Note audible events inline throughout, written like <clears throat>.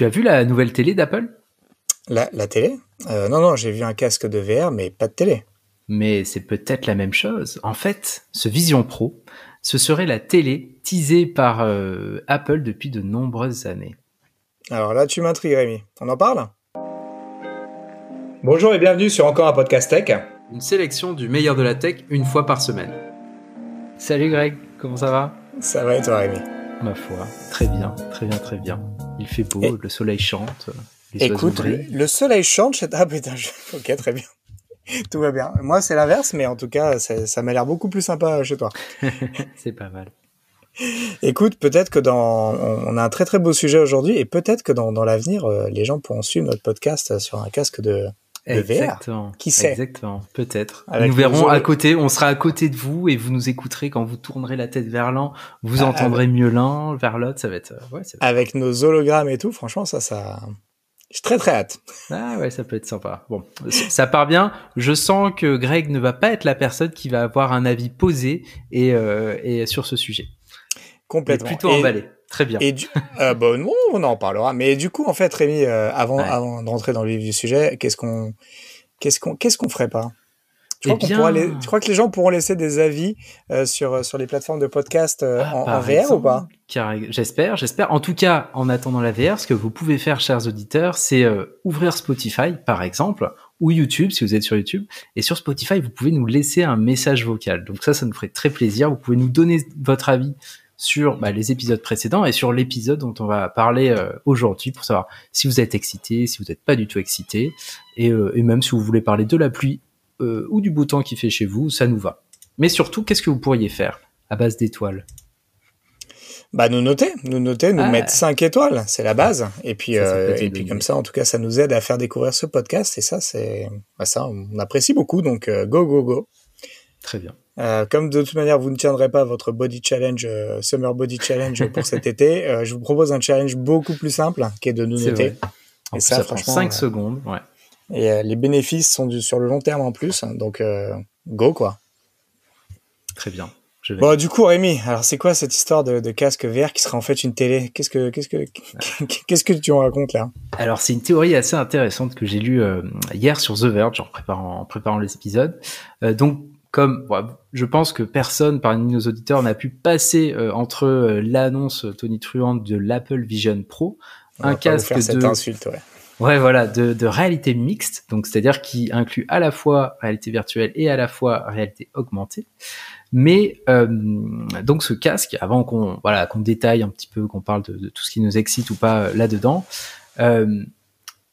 Tu as vu la nouvelle télé d'Apple? La, la, télé? Euh, Non, non, j'ai vu un casque de VR, mais pas de télé. Mais c'est peut-être la même chose. En fait, ce Vision Pro, ce serait la télé teasée par euh, Apple depuis de nombreuses années. Alors là, tu m'intrigues, Rémi. On en parle? Bonjour et bienvenue sur encore un podcast tech. Une sélection du meilleur de la tech une fois par semaine. Salut Greg, comment ça va? Ça va et toi, Rémi? Ma foi, très bien, très bien, très bien. Il fait beau, le soleil chante. Écoute, le soleil chante chez... <laughs> Ah putain, ok, très bien. <laughs> Tout va bien. Moi, c'est l'inverse, mais en tout cas, ça m'a l'air beaucoup plus sympa chez toi. <laughs> c'est pas mal. Écoute, peut-être que dans, on a un très très beau sujet aujourd'hui, et peut-être que dans, dans l'avenir, euh, les gens pourront suivre notre podcast sur un casque de Exactement. Qui sait Exactement. Peut-être. Nous verrons à côté. On sera à côté de vous et vous nous écouterez quand vous tournerez la tête vers l'un. Vous ah, entendrez mieux l'un vers l'autre. Ça va être. Ouais, Avec nos hologrammes et tout. Franchement, ça, ça. J'ai très très hâte. Ah ouais, ça peut être sympa. Bon, ça part bien. Je sens que Greg ne va pas être la personne qui va avoir un avis posé et, euh, et sur ce sujet. Complètement. plutôt emballé. Très bien. Et du... euh, bon, on en parlera. Mais du coup, en fait, Rémi, euh, avant, avant de rentrer dans le vif du sujet, qu'est-ce qu'on, qu'est-ce qu'on, qu'est-ce qu'on ferait pas? Tu crois, eh pourra tu crois que les gens pourront laisser des avis euh, sur sur les plateformes de podcast euh, ah, en, VR ou pas? J'espère, j'espère. En tout cas, en attendant la VR, ce que vous pouvez faire, chers auditeurs, c'est ouvrir Spotify, par exemple, ou YouTube si vous êtes sur YouTube. Et sur Spotify, vous pouvez nous laisser un message vocal. Donc ça, ça nous ferait très plaisir. Vous pouvez nous donner votre avis sur bah, les épisodes précédents et sur l'épisode dont on va parler euh, aujourd'hui pour savoir si vous êtes excité, si vous n'êtes pas du tout excité, et, euh, et, même si vous voulez parler de la pluie euh, ou du beau temps qui fait chez vous, ça nous va. Mais surtout, qu'est-ce que vous pourriez faire à base d'étoiles? Bah nous noter, nous noter, nous ah. mettre 5 étoiles, c'est la base. Et puis et puis comme ça, en tout cas, ça nous aide à faire découvrir ce podcast. Et ça, c'est bah, ça, on apprécie beaucoup. Donc go go go. Très bien. Euh, comme de toute manière, vous ne tiendrez pas votre body challenge, euh, summer body challenge pour cet <laughs> été, euh, je vous propose un challenge beaucoup plus simple, qui est de nous noter. Et ça, franchement, 5 secondes, ouais. Et les bénéfices sont du, sur le long terme en plus, donc go quoi. Très bien. Bon, du coup, Rémi, alors c'est quoi cette histoire de, de, casque VR qui sera en fait une télé? Qu'est-ce que qu'est-ce que <laughs> qu'est-ce que tu en racontes là? Alors c'est une théorie assez intéressante que j'ai lue hier sur The Verge en préparant en préparant les épisodes. donc comme je pense que personne parmi nos auditeurs n'a pu passer euh, entre euh, l'annonce tonitruante de l'Apple Vision Pro, un casque de cette insulte, ouais. Ouais, voilà, de, de réalité mixte, donc c'est-à-dire qui inclut à la fois réalité virtuelle et à la fois réalité augmentée. Mais euh, donc ce casque, avant qu'on voilà qu'on détaille un petit peu, qu'on parle de, de, tout ce qui nous excite ou pas là-dedans, euh,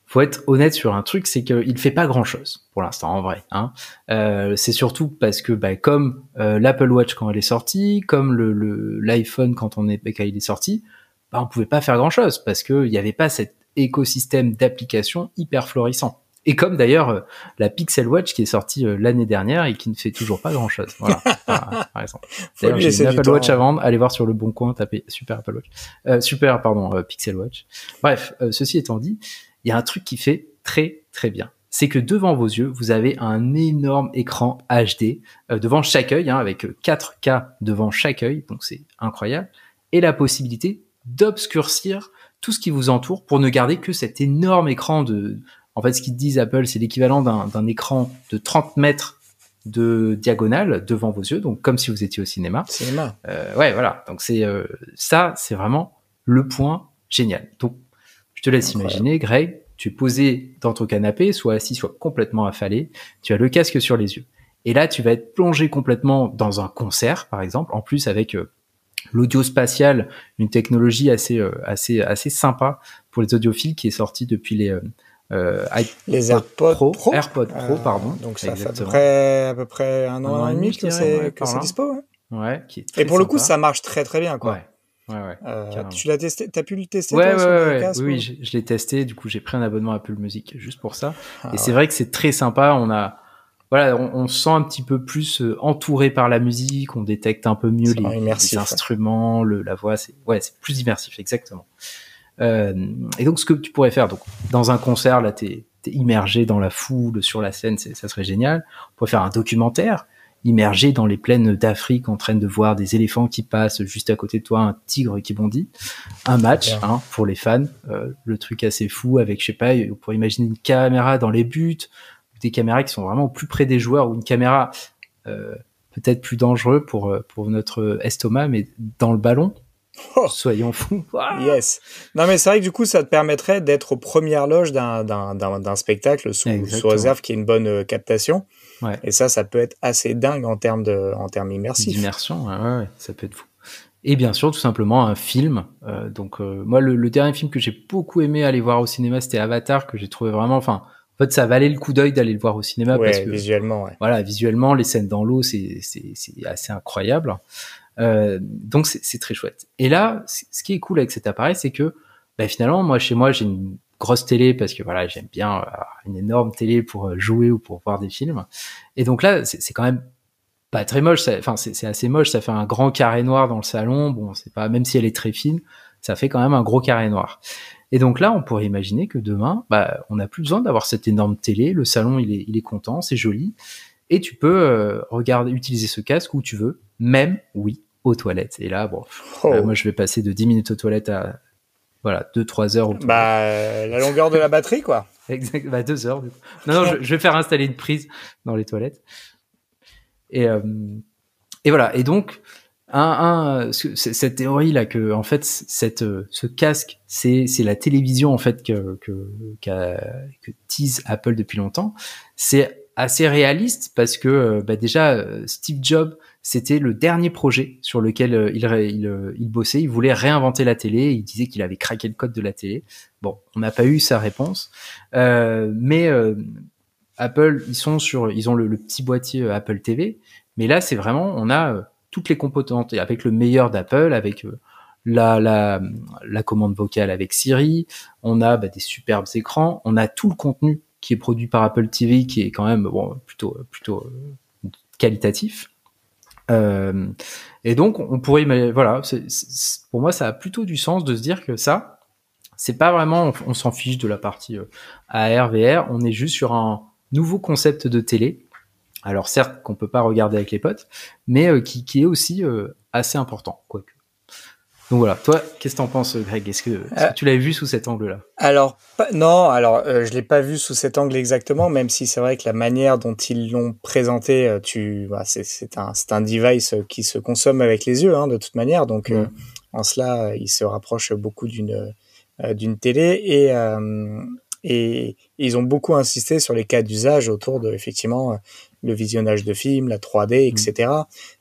faut être honnête sur un truc, c'est qu'il fait pas grand chose pour l'instant en vrai. Hein. Euh, c'est surtout parce que bah, comme euh, l'Apple Watch quand elle est sortie, comme le l'iPhone quand on est quand il est sorti, bah, on pouvait pas faire grand chose parce qu'il n'y avait pas cet écosystème d'applications hyper florissant. Et comme d'ailleurs euh, la Pixel Watch qui est sortie euh, l'année dernière et qui ne fait toujours pas grand chose. Voilà, <laughs> par, exemple. D'ailleurs, j'ai une Apple Watch à vendre. Allez voir sur le bon coin, tapez Super Apple Watch, euh, Super pardon Pixel Watch. Bref, ceci étant dit, il y a un truc qui fait très très bien. C'est que devant vos yeux, vous avez un énorme écran HD euh, devant chaque œil, hein, avec 4K devant chaque œil, donc c'est incroyable, et la possibilité d'obscurcir tout ce qui vous entoure pour ne garder que cet énorme écran de... En fait, ce qu'ils disent Apple, c'est l'équivalent d'un écran de 30 mètres de diagonale devant vos yeux, donc comme si vous étiez au cinéma. Cinéma. Euh, ouais, voilà. Donc c'est euh, ça, c'est vraiment le point génial. Donc je te laisse imaginer, Greg, tu es posé dans ton canapé, soit assis, soit complètement affalé, tu as le casque sur les yeux. Et là, tu vas être plongé complètement dans un concert, par exemple, en plus avec euh, l'audio spatial, une technologie assez, euh, assez, assez sympa pour les audiophiles qui est sortie depuis les, euh, les AirPods Pro, Pro, AirPods Pro, pardon. donc ça fait à peu près, à peu près un an, et demi que c'est dispo. Ouais. ouais qui et pour le coup, ça marche très très bien, quoi. Ouais. Ouais, ouais, euh, tu l'as testé, t'as pu le tester ouais, toi, ouais, ouais, Oui, je, l'ai testé. Du coup, j'ai pris un abonnement à Apple Music juste pour ça. Ah et c'est vrai que c'est très sympa. On a, voilà, on, on, se sent un petit peu plus euh, entouré par la musique. On détecte un peu mieux les, les, instruments, le, la voix. C'est ouais, c'est plus immersif, exactement. Euh, et donc, ce que tu pourrais faire, donc dans un concert, là, t'es es immergé dans la foule, sur la scène, ça serait génial. On pourrait faire un documentaire. Immergé dans les plaines d'Afrique en train de voir des éléphants qui passent juste à côté de toi, un tigre qui bondit. Un match hein, pour les fans, euh, le truc assez fou avec, je sais pas, on pourrait imaginer une caméra dans les buts, des caméras qui sont vraiment plus près des joueurs ou une caméra euh, peut-être plus dangereux pour euh, pour notre estomac, mais dans le ballon. Oh. Soyons fous. <laughs> yes. Non, mais c'est vrai que du coup, ça te permettrait d'être aux premières loges d'un spectacle sous, sous réserve qui ait une bonne captation. Ouais. Et ça, ça peut être assez dingue en termes de, en termes immersifs. D'immersion, ouais, ouais, ça peut être fou. Et bien sûr, tout simplement un film. Euh, donc euh, moi, le, le, dernier film que j'ai beaucoup aimé aller voir au cinéma, c'était Avatar, que j'ai trouvé vraiment. Enfin, en fait, ça valait le coup d'œil d'aller le voir au cinéma ouais, parce que visuellement, ouais. voilà, visuellement, les scènes dans l'eau, c'est c'est assez incroyable. Euh, donc c'est très chouette. Et là, ce qui est cool avec cet appareil, c'est que bah, finalement, moi chez moi, j'ai une grosse télé parce que voilà, j'aime bien une énorme télé pour euh, jouer ou pour voir des films. Et donc là, c'est quand même pas très moche. Enfin, c'est assez moche. Ça fait un grand carré noir dans le salon. Bon, c'est pas même si elle est très fine, ça fait quand même un gros carré noir. Et donc là, on pourrait imaginer que demain, bah, on n'a plus besoin d'avoir cette énorme télé. Le salon, il est, il est content, c'est joli, et tu peux euh, regarder, utiliser ce casque où tu veux, même, oui, aux toilettes. Et là, bon, oh. moi, je vais passer de 10 minutes aux toilettes à voilà, 2-3 heures. Bah, euh, la longueur de la batterie, quoi. <laughs> exact, bah, 2 heures. Du coup. Non, non, je, vais faire installer une prise dans les toilettes. Et, euh, et voilà. Et donc, un, un, cette théorie là que en fait cette ce casque c'est c'est la télévision en fait que que que tease Apple depuis longtemps c'est assez réaliste parce que bah déjà Steve Jobs c'était le dernier projet sur lequel euh, il, il, euh, il, bossait. Il voulait réinventer la télé. Il disait qu'il avait craqué le code de la télé. Bon, on n'a pas eu sa réponse, euh, mais Apple, ils sont sur, ils ont le, petit boîtier Apple TV. Mais là, c'est vraiment, on a toutes les composantes avec le meilleur d'Apple, avec la, commande vocale avec Siri, on a bah, des superbes écrans, on a tout le contenu qui est produit par Apple TV, qui est quand même plutôt plutôt qualitatif. Euh, et donc, on pourrait, mais voilà, pour moi, ça a plutôt du sens de se dire que ça, c'est pas vraiment, on, s'en fiche de la partie euh, AR, VR, on est juste sur un nouveau concept de télé. Alors certes, qu'on peut pas regarder avec les potes, mais euh, qui, qui, est aussi euh, assez important, quoique. Donc voilà, toi, qu'est-ce que t'en penses, Greg? Est-ce que, que, tu l'avais vu sous cet angle-là? Alors non, alors euh, je l'ai pas vu sous cet angle exactement, même si c'est vrai que la manière dont ils l'ont présenté, euh, tu, bah, c'est un, device qui se consomme avec les yeux, hein, de toute manière. Donc euh, en cela, il se rapproche beaucoup d'une d'une télé et et ils ont beaucoup insisté sur les cas d'usage autour de effectivement le visionnage de films, la 3D, etc.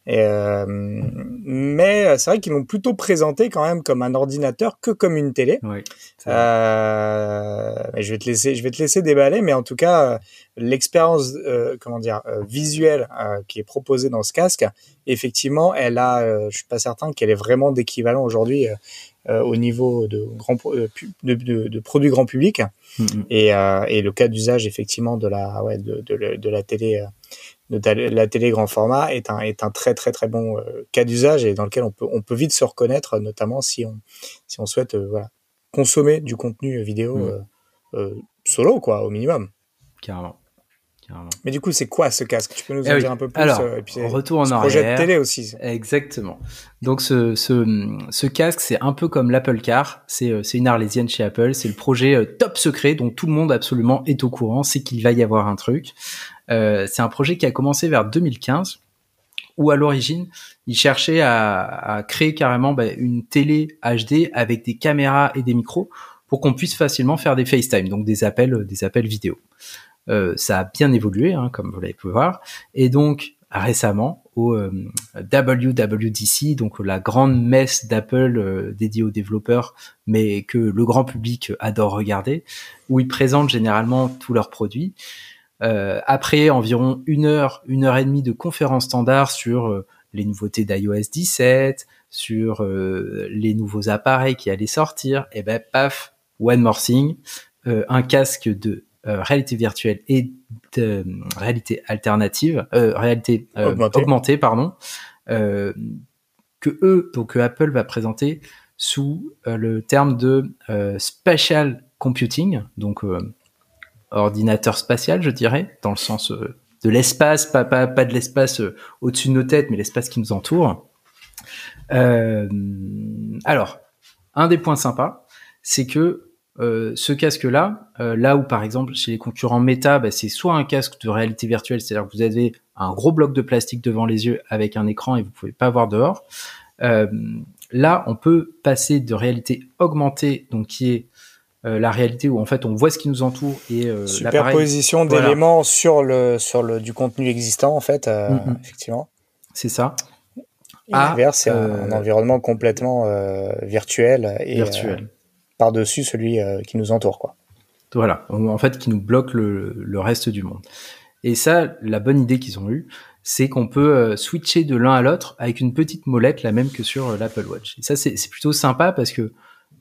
Et, euh, mais c'est vrai qu'ils l'ont plutôt présenté quand même comme un ordinateur que comme une télé. Oui, euh, je vais te laisser, je vais te laisser déballer, mais en tout cas, l'expérience, euh, comment dire, euh, visuelle euh, qui est proposée dans ce casque, effectivement, elle a, je suis pas certain qu'elle est vraiment d'équivalent aujourd'hui au niveau de, grand, de, de, de, produits grand public. Mm-hmm. Et, et, le cas d'usage effectivement de la, ouais, de la télé de la télé grand format est un, est un très très très bon euh, cas d'usage et dans lequel on peut, on peut vite se reconnaître, notamment si on, si on souhaite euh, voilà, consommer du contenu vidéo mmh. euh, solo, quoi, au minimum. Carrément. Mais du coup, c'est quoi ce casque? Tu peux nous en eh dire un peu plus Alors, et puis, retour en arrière. Projet de télé aussi. Exactement. Donc ce, ce, ce casque, c'est un peu comme l'Apple Car. C'est une arlésienne chez Apple. C'est le projet top secret dont tout le monde absolument est au courant. C'est qu'il va y avoir un truc. Euh, c'est un projet qui a commencé vers 2015 où à l'origine, il cherchait à, à créer carrément bah, une télé HD avec des caméras et des micros pour qu'on puisse facilement faire des FaceTime, donc des appels, des appels vidéo. Euh, ça a bien évolué, hein, comme vous l'avez pu voir, et donc récemment au euh, WWDC, donc la grande messe d'Apple euh, dédiée aux développeurs, mais que le grand public adore regarder, où ils présentent généralement tous leurs produits. Euh, après environ une heure, une heure et demie de conférences standards sur euh, les nouveautés d'iOS 17, sur euh, les nouveaux appareils qui allaient sortir, et ben paf, one more thing, un casque de réalité virtuelle et de réalité alternative, réalité augmentée. pardon, que eux, donc Apple va présenter sous le terme de spatial computing, donc ordinateur spatial, je dirais, dans le sens euh, de l'espace, pas, pas, pas de l'espace au-dessus de nos têtes, mais l'espace qui nous entoure. alors, un des points sympas, c'est que euh, ce casque-là, euh, là où par exemple chez les concurrents Meta, bah, c'est soit un casque de réalité virtuelle, c'est-à-dire que vous avez un gros bloc de plastique devant les yeux avec un écran et vous pouvez pas voir dehors. Euh, là, on peut passer de réalité augmentée, donc qui est la réalité où en fait on voit ce qui nous entoure et superposition d'éléments sur le sur le du contenu existant en fait, mm-hmm. effectivement. C'est ça. À, c'est un, environnement complètement virtuel et virtuel par-dessus celui euh, qui nous entoure, quoi. Voilà, en fait, qui nous bloque le, reste du monde. Et ça, la bonne idée qu'ils ont eue, c'est qu'on peut euh, switcher de l'un à l'autre avec une petite molette, la même que sur euh, l'Apple Watch. Et ça, c'est plutôt sympa parce que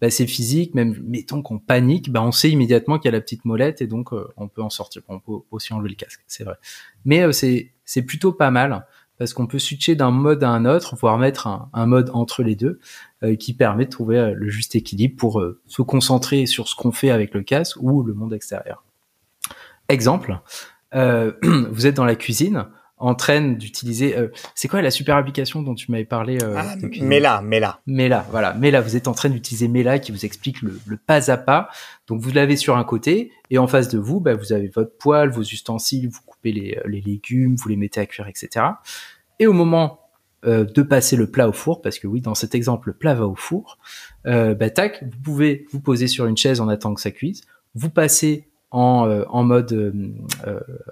bah, c'est physique, même mettons qu'on panique, bah, on sait immédiatement qu'il y a la petite molette et donc on peut en sortir. On peut aussi enlever le casque, c'est vrai. Mais c'est plutôt pas mal parce qu'on peut switcher d'un mode à un autre, voire mettre un, mode entre les deux, euh, qui permet de trouver euh, le juste équilibre pour euh, se concentrer sur ce qu'on fait avec le casque ou le monde extérieur. Exemple, <clears throat> vous êtes dans la cuisine, en train d'utiliser. c'est quoi la super application dont tu m'avais parlé ah, Mela, Mela. Mela, voilà. Mela, vous êtes en train d'utiliser Mela qui vous explique le, pas à pas. Donc vous l'avez sur un côté et en face de vous, bah, vous avez votre poêle, vos ustensiles, vous les, légumes, vous les mettez à cuire, etc. Et au moment euh, de passer le plat au four, parce que oui, dans cet exemple, le plat va au four, euh, bah, tac, vous pouvez vous poser sur une chaise en attendant que ça cuise, vous passez en, euh, en mode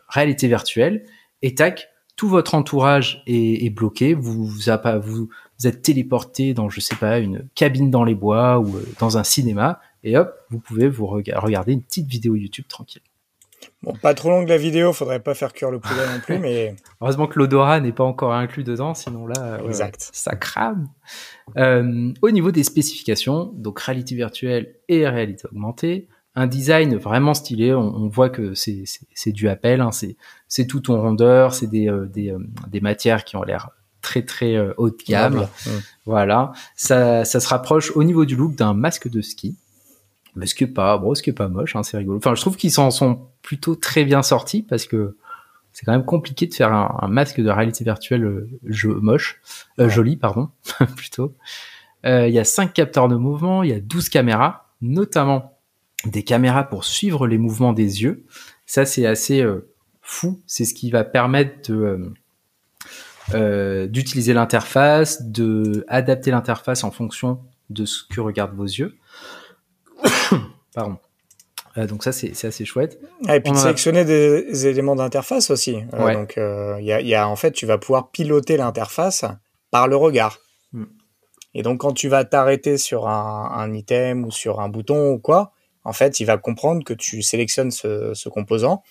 réalité virtuelle, et tac, tout votre entourage est, bloqué, vous, vous, vous, vous êtes téléporté dans, je sais pas, une cabine dans les bois ou dans un cinéma, et hop, vous pouvez vous regarder une petite vidéo YouTube tranquille. Bon, pas trop longue la vidéo, faudrait pas faire cuire le poulet non plus, mais. <laughs> Heureusement que l'odorat n'est pas encore inclus dedans, sinon là, exact. ça crame. Euh, au niveau des spécifications, donc réalité virtuelle et réalité augmentée, un design vraiment stylé. On, voit que c'est du Apple, hein, c'est tout en rondeur, c'est des, euh, des, euh, des, matières qui ont l'air très très haut de gamme. Voilà, ça, ça se rapproche au niveau du look d'un masque de ski mais ce qui est pas, bon, ce qui est pas moche, hein, c'est rigolo. Enfin, je trouve qu'ils s'en sont plutôt très bien sortis parce que c'est quand même compliqué de faire un, masque de réalité virtuelle euh, moche, euh, joli, pardon, <laughs> plutôt. Euh, il y a 5 capteurs de mouvement, il y a 12 caméras, notamment des caméras pour suivre les mouvements des yeux. Ça, c'est assez fou. C'est ce qui va permettre de d'utiliser l'interface, de adapter l'interface en fonction de ce que regardent vos yeux. <coughs> Pardon. Euh, donc ça c'est assez chouette. et puis de sélectionner des éléments d'interface aussi. Euh, donc euh, il y, a, en fait tu vas pouvoir piloter l'interface par le regard. Hmm. Et donc quand tu vas t'arrêter sur un, item ou sur un bouton ou quoi, en fait il va comprendre que tu sélectionnes ce, composant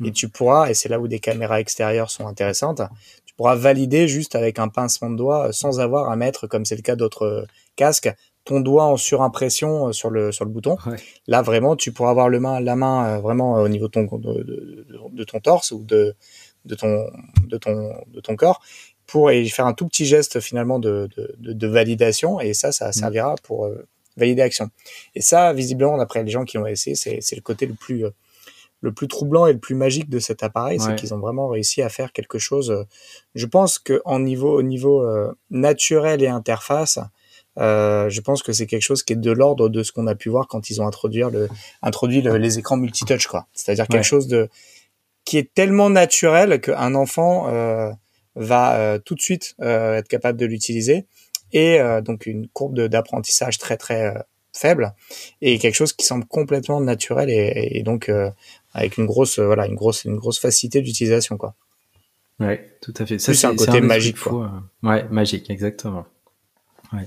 hmm. et tu pourras et c'est là où des caméras extérieures sont intéressantes. Tu pourras valider juste avec un pincement de doigt sans avoir à mettre comme c'est le cas d'autres casques ton doigt en surimpression euh, sur le sur le bouton. Là vraiment, tu pourras avoir le main, la main euh, vraiment euh, au niveau de ton de, ton torse ou de de ton de ton de ton corps pour faire un tout petit geste finalement de, de, validation et ça, ça mm. servira pour valider l'action. Et ça, visiblement, d'après les gens qui ont essayé, c'est le côté le plus le plus troublant et le plus magique de cet appareil, c'est qu'ils ont vraiment réussi à faire quelque chose. Je pense que en niveau au niveau naturel et interface, euh, je pense que c'est quelque chose qui est de l'ordre de ce qu'on a pu voir quand ils ont introduit, le, introduit les écrans multitouch, quoi. C'est-à-dire quelque chose de qui est tellement naturel qu'un enfant euh, va euh, tout de suite euh, être capable de l'utiliser et euh, donc une courbe d'apprentissage très très faible et quelque chose qui semble complètement naturel et, et donc avec une grosse voilà une grosse une grosse facilité d'utilisation quoi. Ouais, tout à fait. Ça c'est un côté magique quoi. Ouais, magique, exactement. Ouais.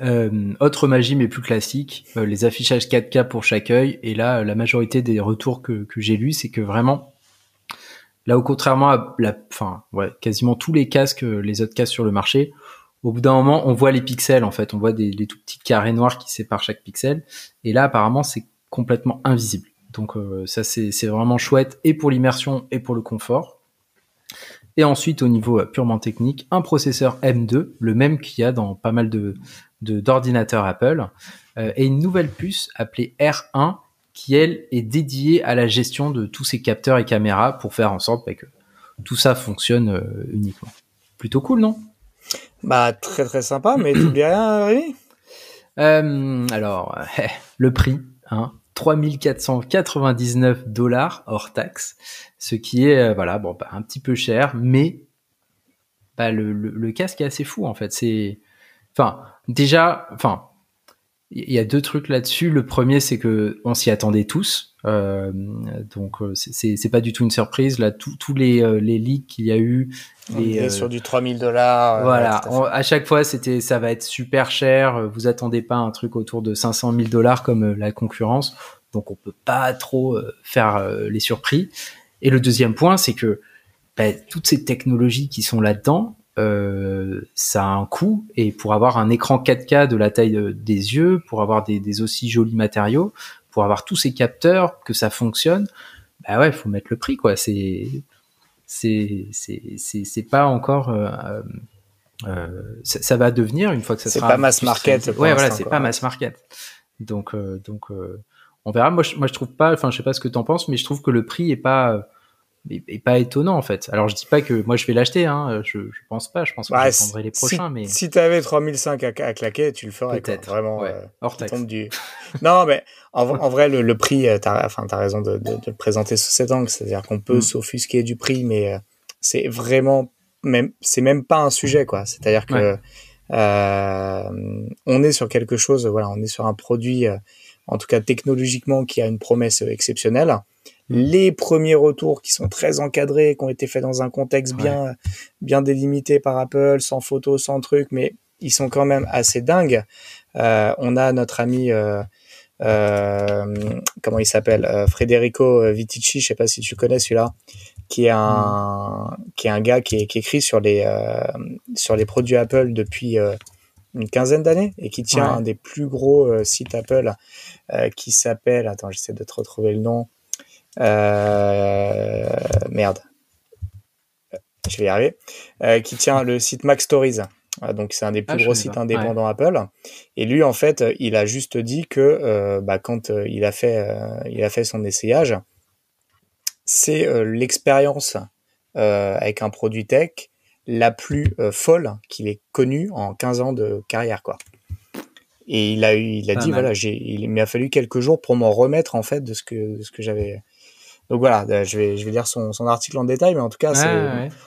Euh, autre magie mais plus classique, euh, les affichages 4K pour chaque œil. Et là, la majorité des retours que, que j'ai lus, c'est que vraiment, là, au contrairement à la, enfin, ouais, quasiment tous les casques, euh, les autres casques sur le marché, au bout d'un moment, on voit les pixels en fait, on voit des, tout petits carrés noirs qui séparent chaque pixel. Et là, apparemment, c'est complètement invisible. Donc ça, c'est vraiment chouette et pour l'immersion et pour le confort. Et ensuite, au niveau purement technique, un processeur M2, le même qu'il y a dans pas mal de, d'ordinateur Apple euh, et une nouvelle puce appelée R1 qui elle est dédiée à la gestion de tous ces capteurs et caméras pour faire en sorte bah, que tout ça fonctionne uniquement. Plutôt cool, non? Bah très très sympa, mais tu dis rien, Rémi? Alors, <laughs> le prix, hein, 3499 dollars hors taxe, ce qui est voilà bon bah, un petit peu cher, mais bah, le, le, casque est assez fou en fait. C'est enfin déjà enfin il y a deux trucs là-dessus. Le premier, c'est que on s'y attendait tous, euh, donc euh, c'est pas du tout une surprise. Là, tous les euh, les leaks qu'il y a eu, on est sur du 3000 dollars. Voilà, à, chaque fois, c'était ça va être super cher. Vous attendez pas un truc autour de 500 000 dollars comme la concurrence, donc on peut pas trop faire les surpris. Et le deuxième point, c'est que bah, toutes ces technologies qui sont là-dedans, euh, ça a un coût et pour avoir un écran 4K de la taille des yeux, pour avoir des, aussi jolis matériaux, pour avoir tous ces capteurs, que ça fonctionne, bah ouais, faut mettre le prix quoi. C'est c'est c'est c'est pas encore euh, euh, ça, va devenir une fois que ça sera. C'est pas mass market. Ouais voilà, c'est pas mass market. Donc donc on verra. Moi je, moi je trouve pas, enfin je sais pas ce que t'en penses, mais je trouve que le prix est pas et, pas étonnant en fait. Alors je dis pas que moi je vais l'acheter, hein. je, je pense pas, je pense que je prendrai les prochains. Si, mais si t'avais 3005 à, à claquer, tu le ferais. Peut-être. Vraiment. Ouais. Euh, Hors taxe. Du... <laughs> non, mais en, en vrai le, le prix, euh, t'as, enfin t'as raison de, de, de, le présenter sous cet angle, c'est-à-dire qu'on peut mm. s'offusquer du prix, mais euh, c'est vraiment même, c'est même pas un sujet quoi. C'est-à-dire que euh, on est sur quelque chose, voilà, on est sur un produit, en tout cas technologiquement, qui a une promesse exceptionnelle les premiers retours qui sont très encadrés, qui ont été faits dans un contexte bien, bien délimité par Apple, sans photos, sans trucs, mais ils sont quand même assez dingues. Euh, on a notre ami, euh, euh, comment il s'appelle, euh, Federico Vitici, je sais pas si tu connais celui-là, qui est un, mm. qui est un gars qui, qui écrit sur les, euh, sur les produits Apple depuis une quinzaine d'années et qui tient un des plus gros sites Apple qui s'appelle, attends, j'essaie de te retrouver le nom. Euh, merde. Je vais y arriver. Euh, qui tient le site Mac Stories. Euh, donc c'est un des plus ah, gros sites indépendants Apple. Et lui, en fait, il a juste dit que bah, quand il a fait, il a fait son essayage, c'est l'expérience avec un produit tech la plus folle qu'il ait connue en 15 ans de carrière, quoi. Et il a eu, il a dit voilà, il m'a fallu quelques jours pour m'en remettre en fait de ce que, de ce que j'avais, donc voilà, euh, je vais, je vais lire son, son article en détail, mais en tout cas,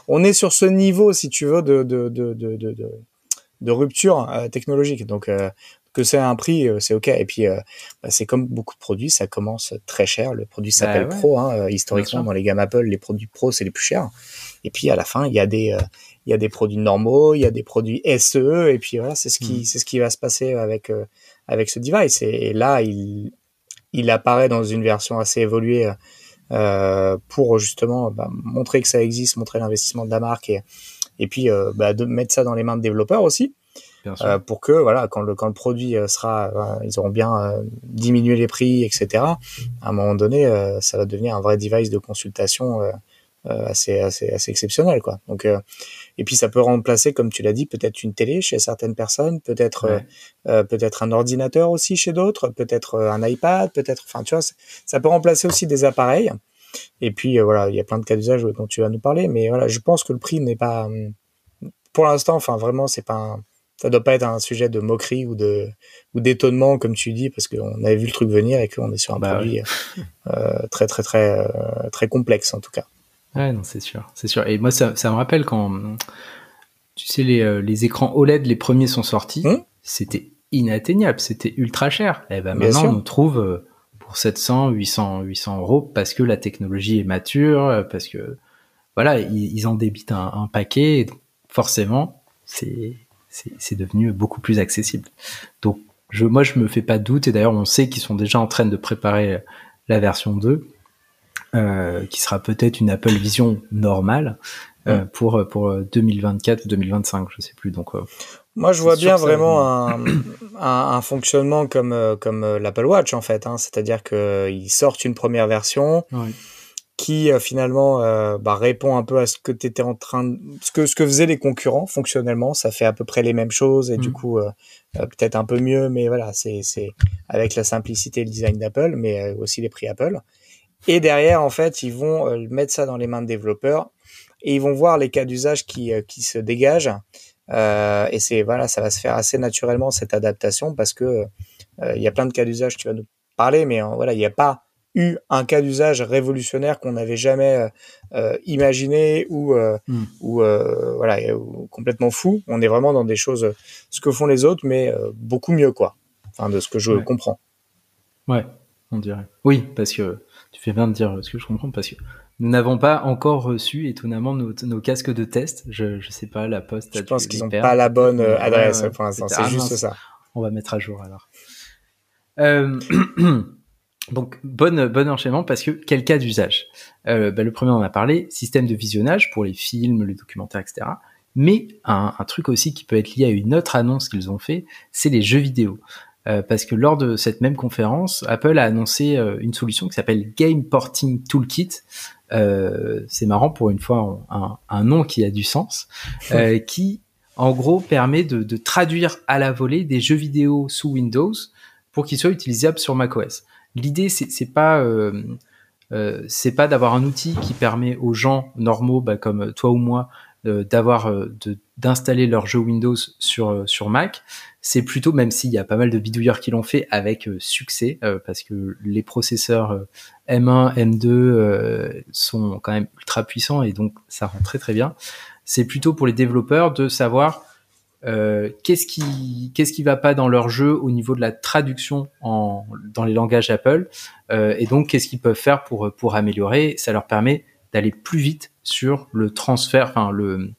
on est sur ce niveau, si tu veux, de, de, de, de, de, de rupture euh, technologique. Donc, euh, que c'est un prix, c'est ok. Et puis, bah, c'est comme beaucoup de produits, ça commence très cher. Le produit s'appelle bah Pro. Hein, historiquement, dans les gammes Apple, les produits Pro, c'est les plus chers. Et puis, à la fin, il y a des, il y a des produits normaux, il y a des produits SE. Et puis voilà, c'est ce qui, hmm. c'est ce qui va se passer avec avec ce device. Et, là, il, il apparaît dans une version assez évoluée pour justement bah, montrer que ça existe, montrer l'investissement de la marque et, et puis euh, bah, de mettre ça dans les mains de développeurs aussi. Euh, pour que voilà quand le quand le produit euh, sera ils auront bien diminué les prix etc à un moment donné ça va devenir un vrai device de consultation assez assez assez exceptionnel quoi donc et puis ça peut remplacer comme tu l'as dit peut-être une télé chez certaines personnes peut-être peut-être un ordinateur aussi chez d'autres peut-être un iPad peut-être enfin tu vois ça peut remplacer aussi des appareils. Et puis euh, voilà, il y a plein de cas d'usage dont tu vas nous parler, mais voilà, je pense que le prix n'est pas, hum, pour l'instant, enfin vraiment, c'est pas, un, ça doit pas être un sujet de moquerie ou de ou d'étonnement comme tu dis, parce qu'on avait vu le truc venir et qu'on est sur un bah produit euh, très très très euh, très complexe en tout cas. Ouais, non, c'est sûr, c'est sûr. Et moi, ça, ça me rappelle quand, tu sais, les, les écrans OLED, les premiers sont sortis, hum c'était inatteignable, c'était ultra cher. Et ben maintenant, on trouve 700, 800, 800 euros parce que la technologie est mature, parce que voilà, ils, en débitent un, paquet. Et forcément, c'est c'est devenu beaucoup plus accessible. Donc, je, moi, je me fais pas de doute. Et d'ailleurs, on sait qu'ils sont déjà en train de préparer la version 2, euh, qui sera peut-être une Apple Vision normale euh, pour pour 2024 ou 2025, je sais plus. Donc, euh, moi, je vois bien vraiment un, un, un, fonctionnement comme euh, comme euh, l'Apple Watch en fait. Hein. C'est-à-dire qu'ils sortent une première version qui euh, finalement bah, répond un peu à ce que tu étais en train, de... ce que ce que faisaient les concurrents fonctionnellement. Ça fait à peu près les mêmes choses et du mm. coup peut-être un peu mieux, mais voilà, c'est c'est avec la simplicité et le design d'Apple, mais aussi les prix Apple. Et derrière, en fait, ils vont mettre ça dans les mains de développeurs et ils vont voir les cas d'usage qui, qui se dégagent. et c'est voilà, ça va se faire assez naturellement cette adaptation parce que il y a plein de cas d'usage. Tu vas nous parler, mais voilà, il n'y a pas eu un cas d'usage révolutionnaire qu'on n'avait jamais euh, euh, imaginé ou euh, hmm. ou voilà complètement fou. On est vraiment dans des choses ce que font les autres, mais beaucoup mieux quoi. Enfin de ce que je comprends. Ouais, on dirait. Oui, parce que tu fais bien de dire ce que je comprends parce que nous n'avons pas encore reçu étonnamment nos, nos, casques de test. Je je sais pas la poste. Je pense qu'ils n'ont pas la bonne adresse pour l'instant. C'est juste ça. On va mettre à jour alors. Euh, <clears throat> Donc, bonne, bon enchaînement parce que quel cas d'usage? Euh, bah, Le premier, on en a parlé, système de visionnage pour les films, les documentaires, etc. Mais un, un, truc aussi qui peut être lié à une autre annonce qu'ils ont fait, c'est les jeux vidéo. Euh, parce que lors de cette même conférence, Apple a annoncé euh, une solution qui s'appelle Game Porting Toolkit. Euh, c'est marrant pour une fois un, un, nom qui a du sens, euh, qui en gros permet de, de, traduire à la volée des jeux vidéo sous Windows pour qu'ils soient utilisables sur macOS. L'idée, c'est pas c'est pas d'avoir un outil qui permet aux gens normaux, bah, comme toi ou moi, d'avoir euh, d'installer leur jeu Windows sur sur Mac. C'est plutôt, même s'il y a pas mal de bidouilleurs qui l'ont fait avec succès, parce que les processeurs M1, M2 sont quand même ultra puissants et donc ça rend très très bien. C'est plutôt pour les développeurs de savoir euh, qu'est-ce qui qu'est-ce qui va pas dans leur jeu au niveau de la traduction en dans les langages Apple euh, et donc qu'est-ce qu'ils peuvent faire pour pour améliorer ça leur permet d'aller plus vite sur le transfert enfin le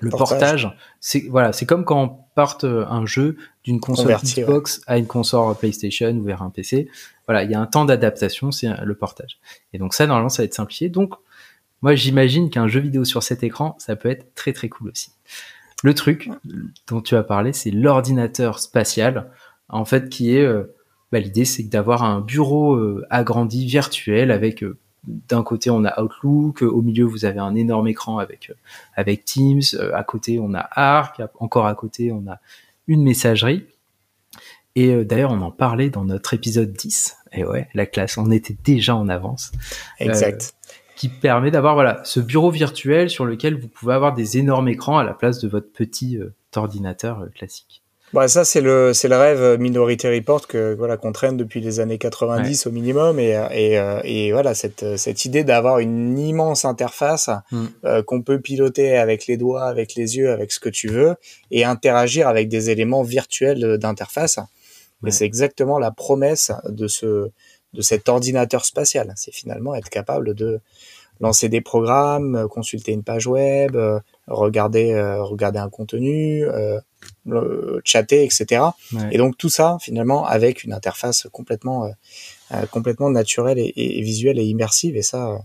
le portage, c'est voilà c'est comme quand on porte un jeu d'une console Xbox à une console PlayStation ou vers un PC voilà il y a un temps d'adaptation c'est le portage. Et donc ça normalement ça va être simplifié. Donc moi j'imagine qu'un jeu vidéo sur cet écran ça peut être très très cool aussi. Le truc dont tu as parlé, c'est l'ordinateur spatial, en fait, qui est euh, bah, l'idée, c'est d'avoir un bureau euh, agrandi virtuel avec euh, d'un côté on a Outlook, au milieu vous avez un énorme écran avec avec Teams, à côté on a Arc, encore à côté on a une messagerie. Et d'ailleurs, on en parlait dans notre épisode 10. Et ouais, la classe, on était déjà en avance. Exact qui permet d'avoir voilà ce bureau virtuel sur lequel vous pouvez avoir des énormes écrans à la place de votre petit euh, ordinateur euh, classique. Bah ça c'est le c'est le rêve euh, Minority Report que voilà qu'on traîne depuis les années 90 au minimum et et, et voilà cette cette idée d'avoir une immense interface mm. qu'on peut piloter avec les doigts, avec les yeux, avec ce que tu veux et interagir avec des éléments virtuels d'interface. Et c'est exactement la promesse de ce de cet ordinateur spatial. C'est finalement être capable de lancer des programmes, euh, consulter une page web, euh, regarder euh, regarder un contenu, chatter, etc. Et donc tout ça finalement avec une interface complètement complètement naturelle et, visuelle et immersive. Et ça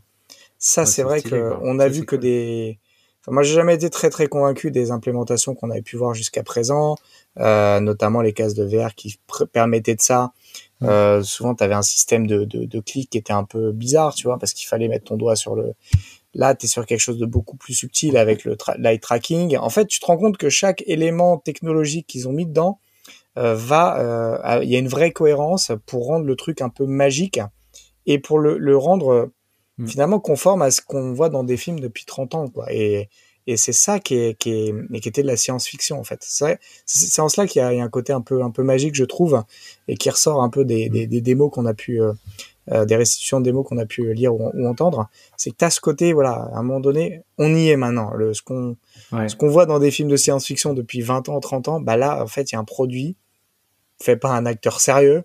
ça c'est vrai que on a vu que des moi, j'ai jamais été très très convaincu des implémentations qu'on avait pu voir jusqu'à présent, notamment les cases de VR qui permettaient de ça, euh, souvent, tu avais un système de, de, de clic qui était un peu bizarre, tu vois, parce qu'il fallait mettre ton doigt sur le. Là, tu es sur quelque chose de beaucoup plus subtil avec le light tracking. En fait, tu te rends compte que chaque élément technologique qu'ils ont mis dedans euh, va. Euh, il y a une vraie cohérence pour rendre le truc un peu magique et pour le, le rendre mm. finalement conforme à ce qu'on voit dans des films depuis 30 ans, quoi. Et, et c'est ça qui est, qui est, qui était de la science-fiction en fait. C'est en cela qu'il y, a un côté un peu, un peu magique, je trouve, et qui ressort un peu des, des, des démos qu'on a pu, euh, des restitutions de démos qu'on a pu lire ou, entendre. C'est que tu as ce côté, voilà, à un moment donné, on y est maintenant. Le, ce qu'on voit dans des films de science-fiction depuis 20 ans, 30 ans, bah là, en fait, il y a un produit fait par un acteur sérieux,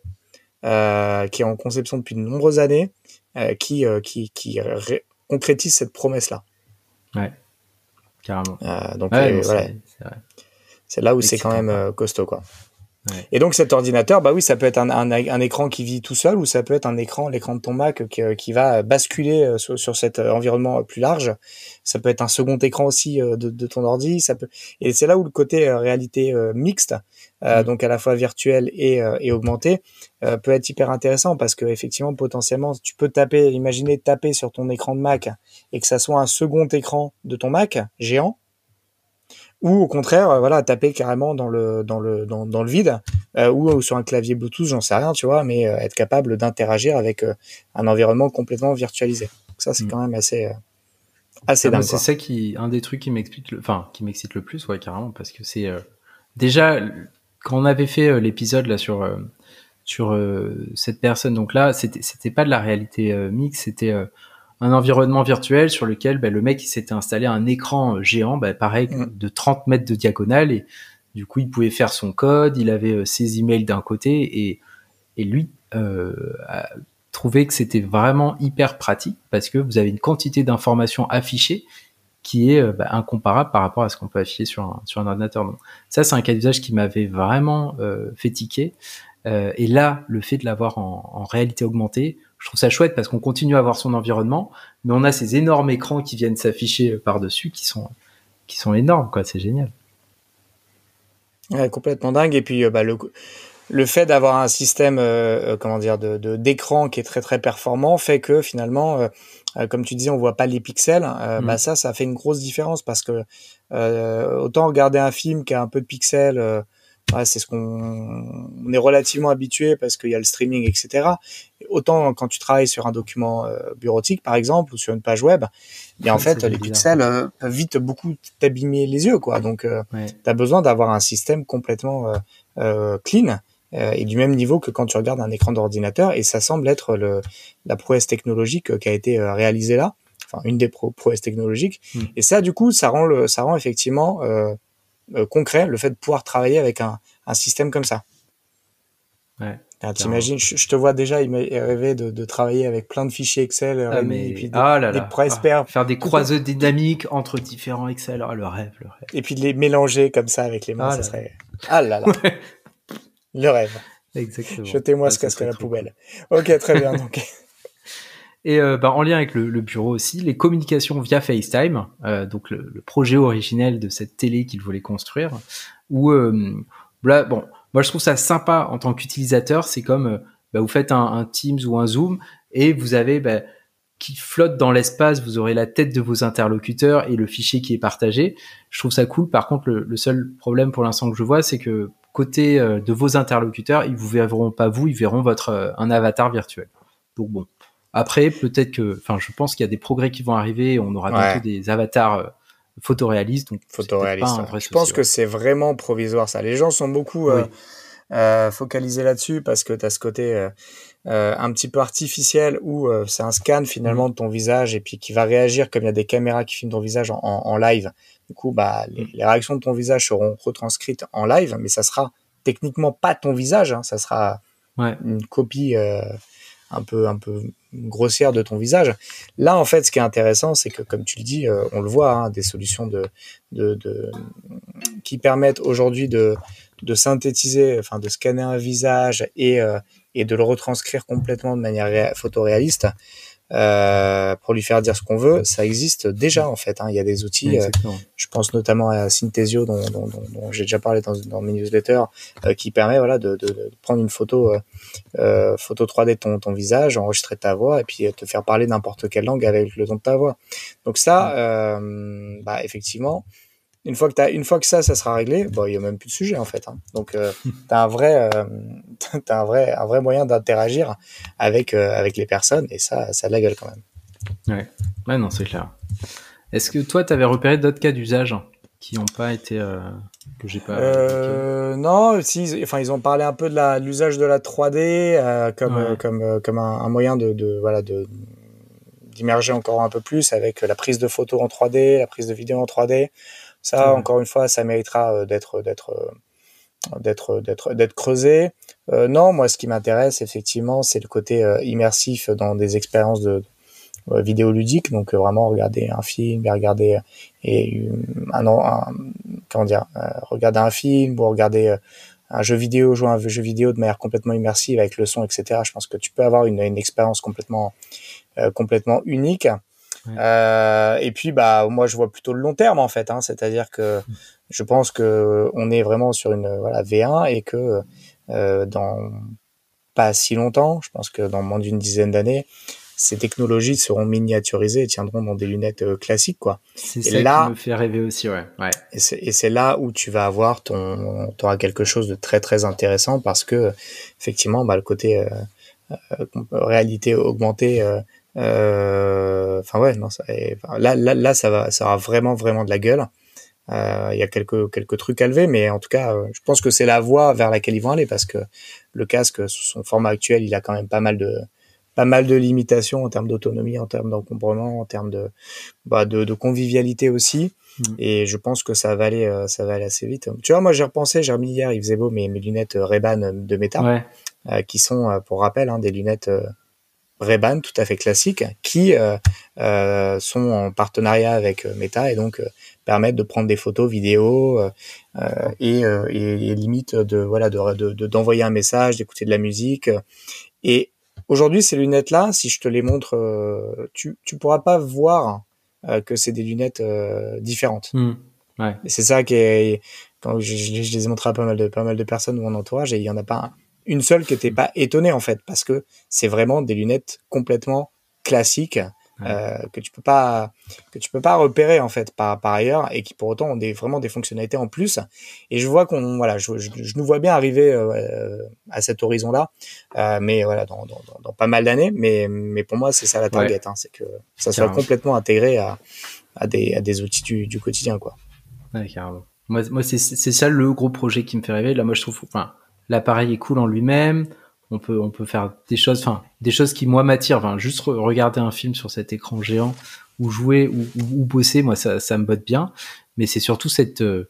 euh, qui est en conception depuis de nombreuses années, euh, qui, qui, qui concrétise cette promesse-là. Ouais. Carrément. Donc voilà. C'est là où c'est quand même costaud quoi. Ouais. Et donc cet ordinateur, bah oui, ça peut être un, un, un, écran qui vit tout seul ou ça peut être un écran, l'écran de ton Mac qui, qui va basculer sur, sur, cet environnement plus large. Ça peut être un second écran aussi de, de ton ordi. Ça peut et c'est là où le côté réalité mixte, mm. donc à la fois virtuel et, et augmenté, peut être hyper intéressant parce que effectivement potentiellement tu peux taper, imaginer taper sur ton écran de Mac et que ça soit un second écran de ton Mac géant ou au contraire euh, voilà taper carrément dans le dans le dans, dans le vide euh, ou, sur un clavier Bluetooth j'en sais rien tu vois mais euh, être capable d'interagir avec un environnement complètement virtualisé Donc ça c'est mm. quand même assez assez ah, C'est ça qui, un des trucs qui m'explique, enfin, qui m'excite le plus, ouais, carrément, parce que c'est déjà quand on avait fait l'épisode là sur sur cette personne, donc là, c'était c'était pas de la réalité mixte, c'était un environnement virtuel sur lequel bah, le mec il s'était installé un écran géant, bah, pareil, mm. de 30 mètres de diagonale et du coup, il pouvait faire son code, il avait euh, ses emails d'un côté et, et lui euh, a trouvé que c'était vraiment hyper pratique parce que vous avez une quantité d'informations affichées qui est euh, bah, incomparable par rapport à ce qu'on peut afficher sur un, sur un ordinateur. Donc, ça, c'est un cas d'usage qui m'avait vraiment euh, fait tiquer. Euh, et là, le fait de l'avoir en, en, réalité augmentée, je trouve ça chouette parce qu'on continue à avoir son environnement, mais on a ces énormes écrans qui viennent s'afficher par-dessus qui sont, qui sont énormes, quoi. C'est génial. Ouais, complètement dingue. Et puis, euh, bah, le, le fait d'avoir un système, euh, euh, comment dire, de d'écran qui est très très performant fait que finalement, comme tu disais, on voit pas les pixels. Bah mmh. ça, ça fait une grosse différence parce que autant regarder un film qui a un peu de pixels c'est ce qu'on on est relativement habitué parce qu'il y a le streaming, etc. Autant quand tu travailles sur un document euh, bureautique, par exemple, ou sur une page web, bien en fait, les pixels euh, peuvent vite beaucoup t'abîmer les yeux, quoi. Donc, euh, tu as besoin d'avoir un système complètement clean et du même niveau que quand tu regardes un écran d'ordinateur. Et ça semble être le, la prouesse technologique qui a été réalisée là, enfin une des prouesses technologiques. Hmm. Et ça, du coup, ça rend le, ça rend effectivement euh, concret, le fait de pouvoir travailler avec un, un système comme ça. Ouais. T'imagines, je, te vois déjà rêver de, de travailler avec plein de fichiers Excel ah, mais... et puis des, ah là là. Ah, faire des croiseux dynamiques entre différents Excel, oh, le rêve, le rêve. Et puis de les mélanger comme ça avec les mains, ah ça serait. Ah là là. le rêve. Exactement. Jetez-moi ce casque à la poubelle. Ok, très bien. donc. <laughs> Et euh, bah, en lien avec le, bureau aussi, les communications via FaceTime, euh, donc le, projet originel de cette télé qu'il voulait construire, où euh, là, bon, moi je trouve ça sympa en tant qu'utilisateur, c'est comme bah, vous faites un, Teams ou un Zoom et vous avez bah, qui flotte dans l'espace, vous aurez la tête de vos interlocuteurs et le fichier qui est partagé. Je trouve ça cool. Par contre, le, le seul problème pour l'instant que je vois, c'est que côté de vos interlocuteurs, ils vous verront pas vous, ils verront votre un avatar virtuel. Donc bon, après, peut-être que, enfin, je pense qu'il y a des progrès qui vont arriver. On aura bientôt des avatars euh, photoréalistes. Donc, photoréalistes. Je pense que c'est vraiment provisoire ça. Les gens sont beaucoup euh, euh, focalisés là-dessus parce que tu as ce côté euh, un petit peu artificiel où c'est un scan finalement de ton visage et puis qui va réagir comme il y a des caméras qui filment ton visage en, en, live. Du coup, bah, les, les, réactions de ton visage seront retranscrites en live, mais ça sera techniquement pas ton visage. Hein, ça sera une copie un peu un peu grossière de ton visage. Là, en fait, ce qui est intéressant, c'est que, comme tu le dis, euh, on le voit, hein, des solutions de, de, qui permettent aujourd'hui de, de synthétiser, enfin, de scanner un visage et, euh, et de le retranscrire complètement de manière photoréaliste. Euh, pour lui faire dire ce qu'on veut, ça existe déjà en fait. Hein. Il y a des outils, euh, je pense notamment à Synthesio dont, dont, dont, j'ai déjà parlé dans, dans mes newsletters, euh, qui permet voilà de, de, de, prendre une photo photo 3D de ton, ton visage, enregistrer ta voix et puis te faire parler n'importe quelle langue avec le ton de ta voix. Donc ça, bah, effectivement, une fois que t'as, une fois que ça, ça sera réglé, bon, il y a même plus de sujet en fait. Hein. Donc, euh, <laughs> t'as un vrai, euh, <laughs> un vrai, un vrai moyen d'interagir avec euh, avec les personnes et ça, ça a de la gueule quand même. Ouais, ouais, non, c'est clair. Est-ce que toi, t'avais repéré d'autres cas d'usage qui n'ont pas été euh, que j'ai pas euh, non si enfin ils ont parlé un peu de l'usage de la 3D comme comme comme un, un moyen de, de voilà de d'immerger encore un peu plus avec la prise de photos en 3D la prise de vidéo en 3D ça, encore une fois, ça méritera euh, d'être d'être euh, d'être d'être d'être creusé. Euh, non, moi, ce qui m'intéresse effectivement, c'est le côté immersif dans des expériences de, vidéoludiques. Donc vraiment regarder un film, regarder et un, un, comment dire, regarder un film ou regarder un jeu vidéo, jouer un jeu vidéo de manière complètement immersive avec le son, etc. Je pense que tu peux avoir une, une expérience complètement complètement unique. Euh, et puis, bah, moi, je vois plutôt le long terme en fait. Hein, C'est-à-dire que je pense que on est vraiment sur une voilà V1 et que euh, dans pas si longtemps, je pense que dans moins d'une dizaine d'années, ces technologies seront miniaturisées et tiendront dans des lunettes euh, classiques, quoi. C'est ça là, qui me fait rêver aussi, ouais. ouais. Et c'est là où tu vas avoir ton, auras quelque chose de très très intéressant parce que effectivement, bah, le côté euh, euh réalité augmentée Enfin ouais, non, ça, là, là, là, ça va, ça aura vraiment, vraiment de la gueule. Il y a quelques quelques trucs à lever, mais en tout cas, je pense que c'est la voie vers laquelle ils vont aller parce que le casque, sous son format actuel, il a quand même pas mal de pas mal de limitations en termes d'autonomie, en termes d'encombrement, en termes de, bah, de, de convivialité aussi. Mm. Et je pense que ça va aller, euh, ça va aller assez vite. Tu vois, moi j'ai repensé, j'ai remis hier, il faisait beau mes, mes lunettes euh, Ray-Ban de Meta, euh, qui sont, pour rappel, hein, des lunettes Ray-Ban tout à fait classiques, qui sont en partenariat avec Meta et donc permettent de prendre des photos, vidéos et, et, et, limite de voilà de d'envoyer un message, d'écouter de la musique. Et aujourd'hui, ces lunettes-là, si je te les montre, tu tu pourras pas voir euh, que c'est des lunettes euh, différentes. Hmm. Ouais. C'est ça qui est quand je, je, les ai montrées à pas mal de pas mal de personnes de mon entourage et il y en a pas une seule qui était pas étonnée en fait parce que c'est vraiment des lunettes complètement classiques euh, que tu peux pas que tu peux pas repérer en fait par par ailleurs et qui pour autant ont des vraiment des fonctionnalités en plus. Et je vois qu'on voilà je, je, je, nous vois bien arriver euh, à cet horizon là euh, mais voilà dans, dans, dans pas mal d'années mais mais pour moi c'est ça la target hein, c'est que ça soit complètement intégré à à des à des outils du, du quotidien quoi. Ouais carrément. Moi moi c'est c'est ça le gros projet qui me fait rêver. Là moi je trouve enfin l'appareil est cool en lui-même on peut on peut faire des choses enfin des choses qui moi m'attirent. Enfin juste regarder un film sur cet écran géant ou jouer ou, ou, bosser moi ça, ça me botte bien. Mais c'est surtout cette euh,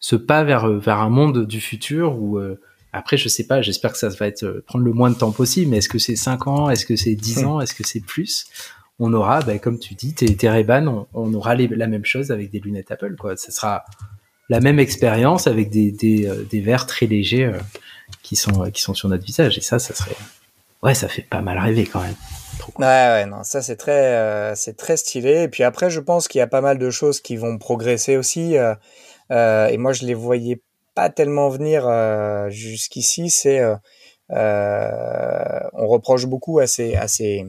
ce pas vers vers un monde du futur où euh, après je sais pas j'espère que ça va être euh, prendre le moins de temps possible mais est-ce que c'est 5 ans est-ce que c'est 10 ans est-ce que c'est plus? On aura bah, comme tu dis tes, tes on, on, aura la même chose avec des lunettes Apple quoi. Ce sera la même expérience avec des des, des verres très légers qui sont qui sont sur notre visage et ça ça serait ouais ça fait pas mal rêver quand même. Ouais ouais non ça c'est très euh, c'est très stylé. Et puis après je pense qu'il y a pas mal de choses qui vont progresser aussi euh, euh, et moi je les voyais pas tellement venir euh, jusqu'ici. C'est euh, on reproche beaucoup à ces à ces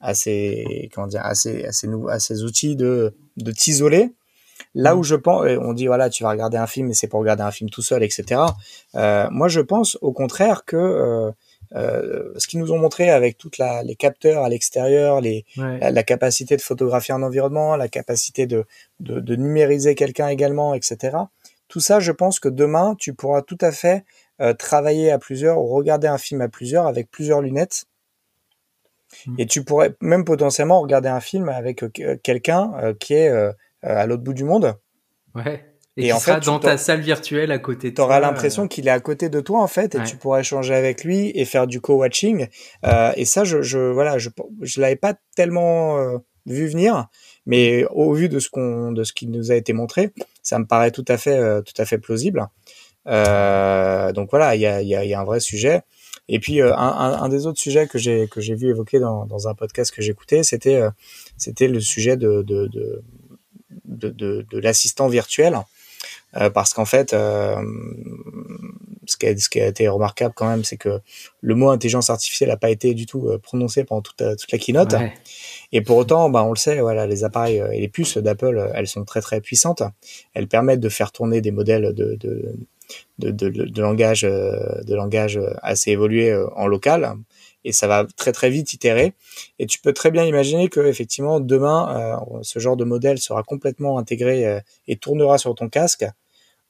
à ces comment dire à ces, à ces outils de de t'isoler Là mm. où je pense, on dit voilà, tu vas regarder un film et c'est pour regarder un film tout seul, etc. Euh, moi, je pense au contraire que euh, euh, ce qu'ils nous ont montré avec toutes les capteurs à l'extérieur, les, la, capacité de photographier un environnement, la capacité de, de, de numériser quelqu'un également, etc. Tout ça, je pense que demain, tu pourras tout à fait travailler à plusieurs ou regarder un film à plusieurs avec plusieurs lunettes. Mm. Et tu pourrais même potentiellement regarder un film avec quelqu'un qui est à l'autre bout du monde. Ouais. Et, en fait, dans ta salle virtuelle à côté de toi. auras l'impression euh. qu'il est à côté de toi en fait, et tu pourras échanger avec lui et faire du co-watching. Euh, et ça, je, je voilà, je je l'avais pas tellement euh, vu venir, mais au vu de ce qu'on de ce qui nous a été montré, ça me paraît tout à fait tout à fait plausible. donc voilà, il y a y a, y a un vrai sujet. Et puis un, un, un, des autres sujets que j'ai que j'ai vu évoquer dans, dans un podcast que j'écoutais, c'était c'était le sujet de, de, de de, de, de l'assistant virtuel. Euh, parce qu'en fait, euh, ce, qui a, ce qui a été remarquable quand même, c'est que le mot intelligence artificielle n'a pas été du tout euh, prononcé pendant toute, toute la keynote. Et pour autant, bah, on le sait, voilà, les appareils et les puces d'Apple, elles sont très très puissantes. Elles permettent de faire tourner des modèles de, de, de, de, de langage, de langage assez évolués en local et ça va très très vite itérer. Et tu peux très bien imaginer que effectivement demain, euh, ce genre de modèle sera complètement intégré euh, et tournera sur ton casque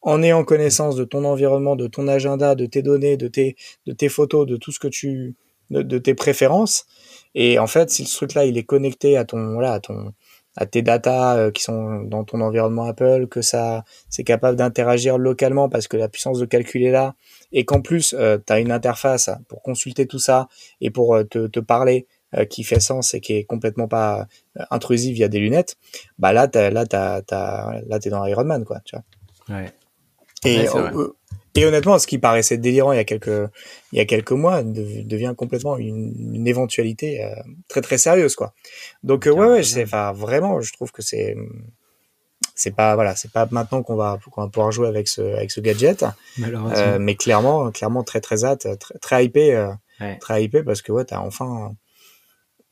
en ayant connaissance de ton environnement, de ton agenda, de tes données, de tes de tes photos, de tout ce que tu de, de tes préférences. Et en fait, si ce truc-là il est connecté à ton voilà à ton à tes datas euh, qui sont dans ton environnement Apple, que ça c'est capable d'interagir localement parce que la puissance de calcul est là, et qu'en plus euh, tu as une interface pour consulter tout ça et pour euh, te, te, parler qui fait sens et qui est complètement pas intrusive via des lunettes, bah là t'as, là t'as, t'as, là t'es dans Iron Man quoi, tu vois. Ouais. Et et honnêtement, ce qui paraissait délirant il y a quelques, il y a quelques mois devient complètement une, une éventualité euh, très très sérieuse quoi. Donc euh, ouais ouais, c'est enfin vraiment, je trouve que c'est c'est pas voilà, c'est pas maintenant qu'on va qu'on va pouvoir jouer avec ce avec ce gadget, euh, mais clairement clairement très très hâte, très, très hypé, très hypé parce que ouais, t'as enfin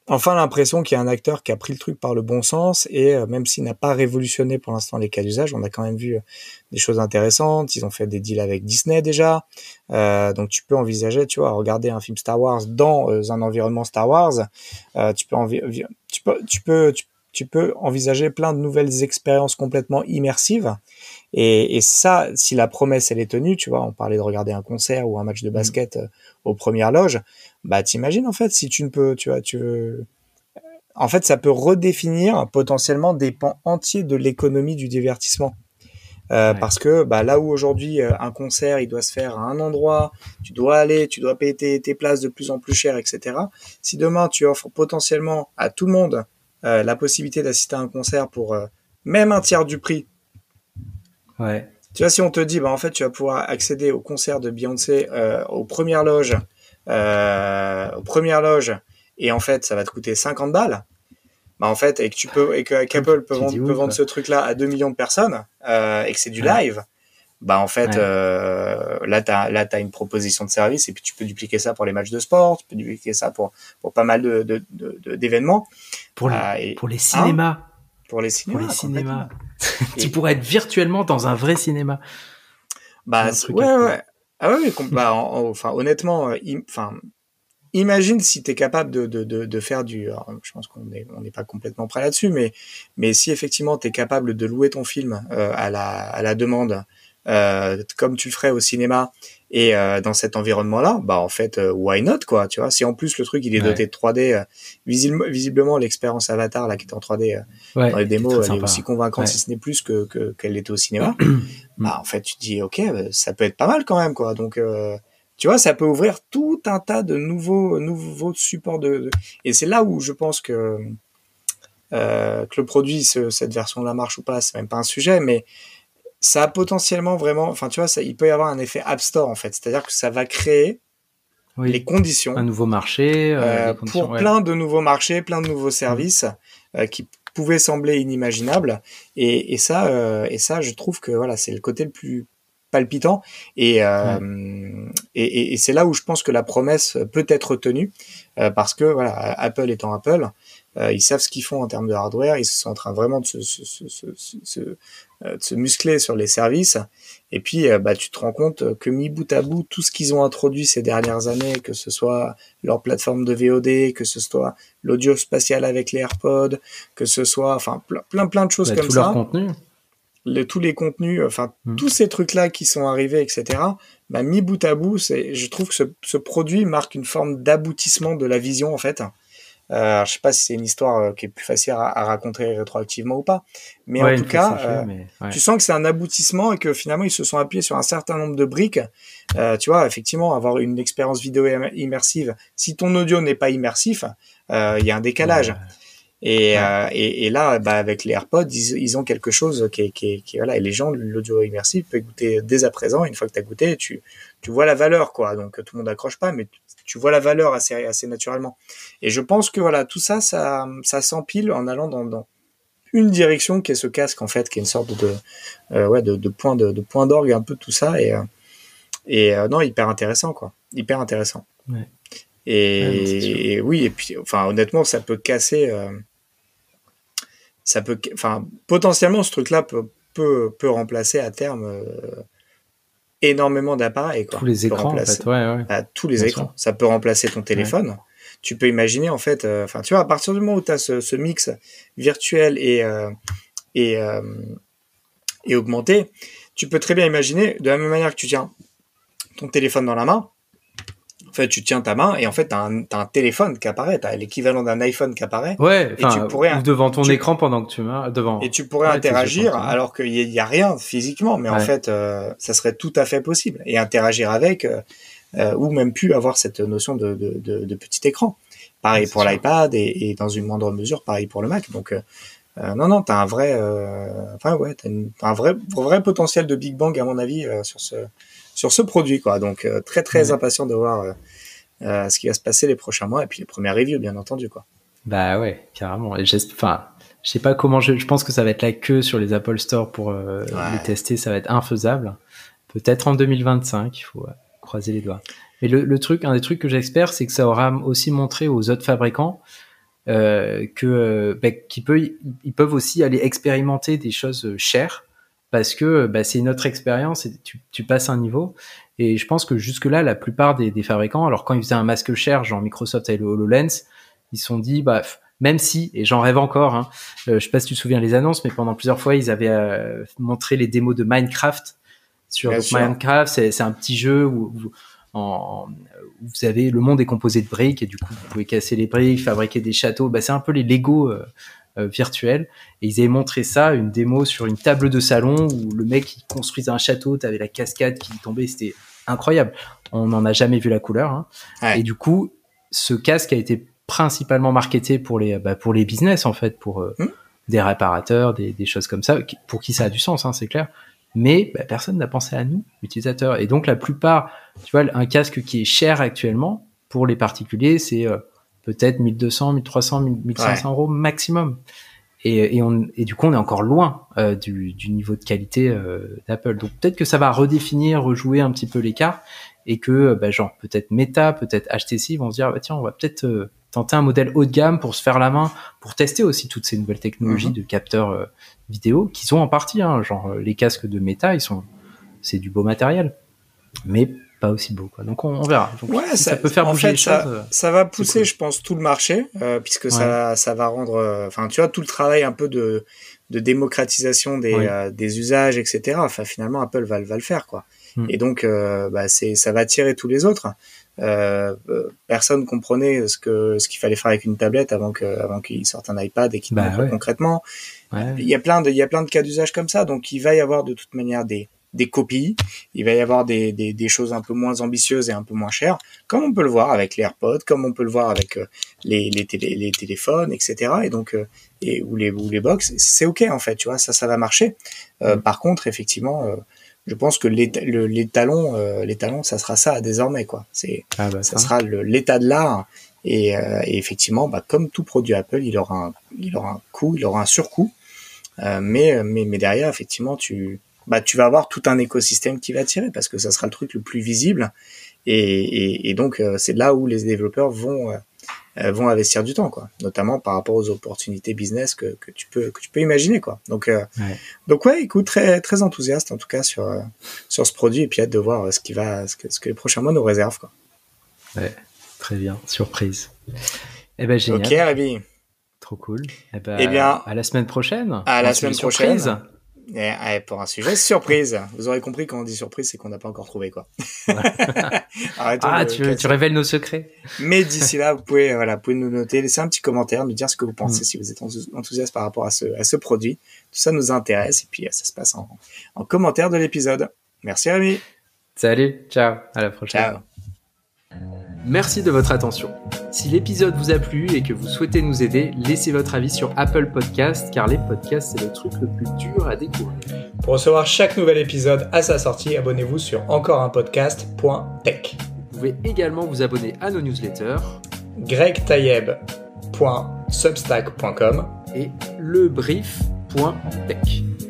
enfin l'impression qu'il y a un acteur qui a pris le truc par le bon sens et euh, même s'il n'a pas révolutionné pour l'instant les cas d'usage, on a quand même vu euh, des choses intéressantes. Ils ont fait des deals avec Disney déjà, euh, donc tu peux envisager, tu vois, regarder un film Star Wars dans un environnement Star Wars. tu peux, tu peux, tu, peux envisager plein de nouvelles expériences complètement immersives. Et, et, ça, si la promesse elle est tenue, tu vois, on parlait de regarder un concert ou un match de mmh. basket aux premières loges, bah t'imagines en fait si tu ne peux, tu vois, tu veux... En fait, ça peut redéfinir potentiellement des pans entiers de l'économie du divertissement. Euh, Parce que bah, là où aujourd'hui euh, un concert il doit se faire à un endroit, tu dois aller, tu dois payer tes, places de plus en plus cher, etc. Si demain tu offres potentiellement à tout le monde euh, la possibilité d'assister à un concert pour euh, même un tiers du prix, ouais. tu vois si on te dit bah en fait tu vas pouvoir accéder au concert de Beyoncé aux premières loges euh, aux premières loges et en fait ça va te coûter 50 balles bah en fait et que tu peux et que qu'Apple peut vendre, peut vendre ce truc là à 2 millions de personnes euh, et que c'est du live bah en fait euh, là là t'as une proposition de service et puis tu peux dupliquer ça pour les matchs de sport tu peux dupliquer ça pour pour pas mal de d'événements. Pour les euh, pour les cinémas. hein pour les cinémas pour les cinémas. <laughs> tu pourrais être virtuellement dans un vrai cinéma. Bah ouais ouais. ah oui, <laughs> bah, enfin, honnêtement, euh, enfin, imagine si tu es capable de, de, de, de, faire du. je pense qu'on n'est on n'est pas complètement prêt là-dessus, mais, mais si effectivement tu es capable de louer ton film euh, à, la, à la demande, euh, comme tu le ferais au cinéma, et euh, dans cet environnement-là, bah en fait, euh, why not quoi, tu vois? Si en plus le truc il est doté de 3D, euh, visiblement l'expérience Avatar là qui est en 3D dans les démos, elle est aussi convaincante si ce n'est plus que qu'elle l'était au cinéma. <clears throat> bah en fait, tu te dis ok, ça peut être pas mal quand même quoi. Donc tu vois, ça peut ouvrir tout un tas de nouveaux nouveaux supports de, et c'est là où je pense que que le produit, cette version-là marche ou pas, c'est même pas un sujet, mais ça a potentiellement vraiment, enfin tu vois, ça, il peut y avoir un effet App Store en fait, c'est-à-dire que ça va créer les conditions, un nouveau marché, euh, euh pour plein de nouveaux marchés, plein de nouveaux services euh, qui pouvaient sembler inimaginables. Et, et ça, euh, et ça, je trouve que voilà, c'est le côté le plus palpitant. Et, euh, et, et, c'est là où je pense que la promesse peut être tenue, parce que voilà, Apple étant Apple, ils savent ce qu'ils font en termes de hardware, ils sont en train vraiment de se, se, se, se euh, de se muscler sur les services. Et puis, euh, bah, tu te rends compte que mis bout à bout, tout ce qu'ils ont introduit ces dernières années, que ce soit leur plateforme de VOD, que ce soit l'audio spatial avec les AirPods, que ce soit, enfin, plein, plein, de choses bah, comme tout ça. Leur contenu. Le, tous les contenus, enfin, hmm. tous ces trucs-là qui sont arrivés, etc. Bah, mis bout à bout, c'est, je trouve que ce, ce produit marque une forme d'aboutissement de la vision, en fait. Euh, je sais pas si c'est une histoire euh, qui est plus facile à, raconter rétroactivement ou pas, mais en tout cas, euh, tu sens que c'est un aboutissement et que finalement ils se sont appuyés sur un certain nombre de briques. Tu vois, effectivement, avoir une expérience vidéo immersive. Si ton audio n'est pas immersif, il y a un décalage. Et, et, et, là, bah, avec les AirPods, ils, ils, ont quelque chose qui est, qui qui voilà, et les gens, l'audio immersif peut goûter dès à présent. Une fois que tu as goûté, tu, tu vois la valeur, quoi. Donc tout le monde accroche pas, mais tu vois la valeur assez, assez naturellement. Et je pense que voilà, tout ça, ça, ça s'empile en allant dans, dans une direction qui est ce casque en fait, qui est une sorte de, euh, ouais, de, de, point de, de point d'orgue un peu tout ça et euh, et euh, non hyper intéressant quoi, hyper intéressant. Ouais. Et, oui et puis enfin honnêtement ça peut casser, euh, ça peut enfin potentiellement ce truc là peut peut, peut remplacer à terme euh, énormément d'appareils. Tous les écrans, en fait, ouais, ouais. Tous les écrans. Ça peut remplacer ton téléphone. Tu peux imaginer, en fait, euh, enfin, tu vois, à partir du moment où tu as ce, ce, mix virtuel et, euh, et, et augmenté, tu peux très bien imaginer, de la même manière que tu tiens ton téléphone dans la main, en fait, tu tiens ta main et en fait, tu as, un téléphone qui apparaît, tu as l'équivalent d'un iPhone qui apparaît. Ouais, et tu pourrais, ou devant ton écran pendant que tu m'as devant. Et tu pourrais interagir alors qu'il y, a rien physiquement, mais en fait, euh, ça serait tout à fait possible. Et interagir avec, euh, euh, ou même plus avoir cette notion de, de, de, de petit écran. Pareil pour l'iPad et, et, dans une moindre mesure, pareil pour le Mac. Donc, euh, non, non, t'as un vrai, enfin ouais, t'as, as un vrai, vrai potentiel de Big Bang à mon avis sur ce sur ce produit, quoi. Donc euh, très très impatient de voir euh, euh, ce qui va se passer les prochains mois et puis les premières reviews, bien entendu, quoi. Bah ouais, carrément. Et enfin, je sais pas comment je, je pense que ça va être la queue sur les Apple Store pour les tester, ça va être infaisable. Peut-être en 2025, il faut croiser les doigts. Mais le, le, truc, un des trucs que j'espère, c'est que ça aura aussi montré aux autres fabricants euh, que bah, peut, ils peuvent aussi aller expérimenter des choses chères parce que bah, c'est une autre expérience et tu, tu, passes un niveau. Et je pense que jusque-là, la plupart des, des, fabricants, alors quand ils faisaient un masque cher, genre Microsoft et le HoloLens, ils se sont dit, bah, même si, et j'en rêve encore, hein, euh, je sais pas si tu te souviens les annonces, mais pendant plusieurs fois, ils avaient euh, montré les démos de Minecraft. Sur Minecraft, c'est un petit jeu où, en, vous avez le monde est composé de briques et du coup vous pouvez casser les briques, fabriquer des châteaux. Bah, c'est un peu les Lego euh, euh, virtuels. Et ils avaient montré ça, une démo sur une table de salon où le mec il construisait un château, t'avais la cascade qui tombait, c'était incroyable. On n'en a jamais vu la couleur. Hein. Et du coup, ce casque a été principalement marketé pour les bah, pour les business en fait, pour euh, hmm. des réparateurs, des, des, choses comme ça, pour qui ça a du sens, hein, c'est clair mais bah, personne n'a pensé à nous, utilisateurs. Et donc la plupart, tu vois, un casque qui est cher actuellement pour les particuliers, c'est euh, peut-être 1200, 1300, 1500 euros maximum. Et, et, on, et, du coup, on est encore loin euh, du, du, niveau de qualité euh, d'Apple. Donc peut-être que ça va redéfinir, rejouer un petit peu l'écart, et que, bah, genre, peut-être Meta, peut-être HTC vont se dire, bah, tiens, on va peut-être tenter un modèle haut de gamme pour se faire la main, pour tester aussi toutes ces nouvelles technologies mhm. de capteurs euh, vidéo qui sont en partie, hein, genre euh, les casques de Meta, ils sont, c'est du beau matériel, mais pas aussi beau quoi. Donc on, verra. ouais, ça, peut faire bouger les ça, choses. Euh, ça va pousser, je pense, tout le marché, puisque ça, ça va rendre, enfin, tu vois, tout le travail un peu de, de démocratisation des, des usages, etc. Enfin, finalement, Apple va, va le faire quoi. Hmm. Et donc, bah, c'est, ça va attirer tous les autres. Euh, euh, personne comprenait ce que ce qu'il fallait faire avec une tablette avant que avant qu'il sorte un iPad et qu'il bah, concrètement. Il y a plein de il y a plein de cas d'usage comme ça, donc il va y avoir de toute manière des des copies, il va y avoir des, des, des, choses un peu moins ambitieuses et un peu moins chères, comme on peut le voir avec les AirPods, comme on peut le voir avec euh, les, les, télé, les téléphones, etc. Et donc, et, ou les, ou les box, c'est ok en fait, tu vois, ça, ça va marcher. Euh, mm. Par contre, effectivement, je pense que les, les talons, euh, les talons, ça sera ça désormais quoi. C'est, ah bah ça, sera l'état de l'art. Et, euh, et, effectivement, bah, comme tout produit Apple, il aura un, il aura un coût, il aura un surcoût. Euh, mais, mais, mais derrière, effectivement, tu, bah, tu vas avoir tout un écosystème qui va tirer parce que ça sera le truc le plus visible. Et, et, et donc, euh, c'est là où les développeurs vont euh, euh, vont investir du temps, quoi. Notamment par rapport aux opportunités business que, que tu peux que tu peux imaginer, quoi. Donc euh, ouais. donc ouais, écoute, très très enthousiaste en tout cas sur sur ce produit et puis hâte de voir ce qui va ce que, ce que les prochains mois nous réservent, quoi. Ouais, très bien, surprise. Eh ben génial. Ok, Rémi. Trop cool. Eh, ben, eh bien, à la semaine prochaine. À la semaine prochaine. Et, eh, pour un sujet surprise. Vous aurez compris quand on dit surprise, c'est qu'on n'a pas encore trouvé quoi. <laughs> ah, tu, tu, révèles nos secrets. Mais d'ici là, vous pouvez, voilà, vous pouvez nous noter, laisser un petit commentaire, nous dire ce que vous pensez, mm. si vous êtes enthousiaste par rapport à ce, à ce produit. Tout ça nous intéresse et puis ça se passe en, en commentaire de l'épisode. Merci Rémi. Salut, ciao, à la prochaine. Ciao. Merci de votre attention. Si l'épisode vous a plu et que vous souhaitez nous aider, laissez votre avis sur Apple Podcast car les podcasts c'est le truc le plus dur à découvrir. Pour recevoir chaque nouvel épisode à sa sortie, abonnez-vous sur encoreunpodcast.tech. Vous pouvez également vous abonner à nos newsletters gregtayeb.substack.com et lebrief.tech.